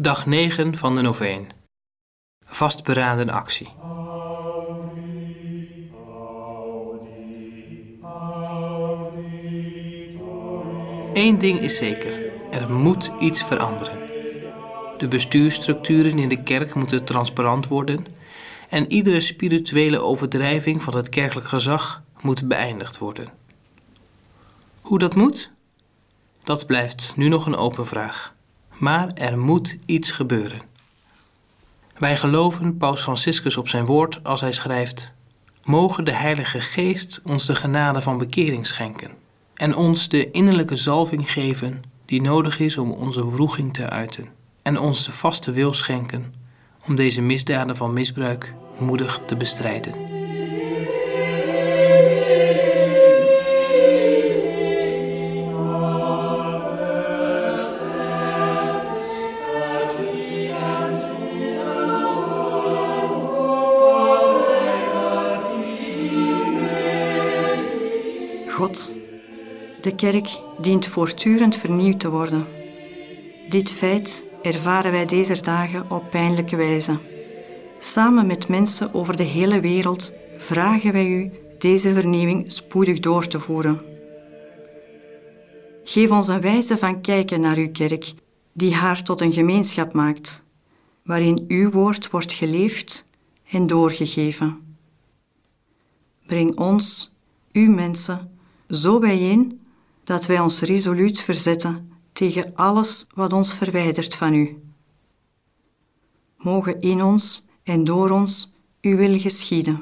Dag 9 van de noveen. Vastberaden actie. Eén ding is zeker: er moet iets veranderen. De bestuurstructuren in de kerk moeten transparant worden en iedere spirituele overdrijving van het kerkelijk gezag moet beëindigd worden. Hoe dat moet? Dat blijft nu nog een open vraag. Maar er moet iets gebeuren. Wij geloven Paus Franciscus op zijn woord als hij schrijft: Mogen de Heilige Geest ons de genade van bekering schenken en ons de innerlijke zalving geven die nodig is om onze wroeging te uiten en ons de vaste wil schenken om deze misdaden van misbruik moedig te bestrijden. De kerk dient voortdurend vernieuwd te worden. Dit feit ervaren wij deze dagen op pijnlijke wijze. Samen met mensen over de hele wereld vragen wij u deze vernieuwing spoedig door te voeren. Geef ons een wijze van kijken naar uw kerk, die haar tot een gemeenschap maakt, waarin uw woord wordt geleefd en doorgegeven. Breng ons, uw mensen, zo bijeen dat wij ons resoluut verzetten tegen alles wat ons verwijdert van u. Mogen in ons en door ons uw wil geschieden,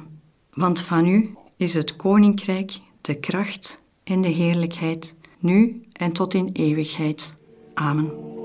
want van u is het koninkrijk, de kracht en de heerlijkheid, nu en tot in eeuwigheid. Amen.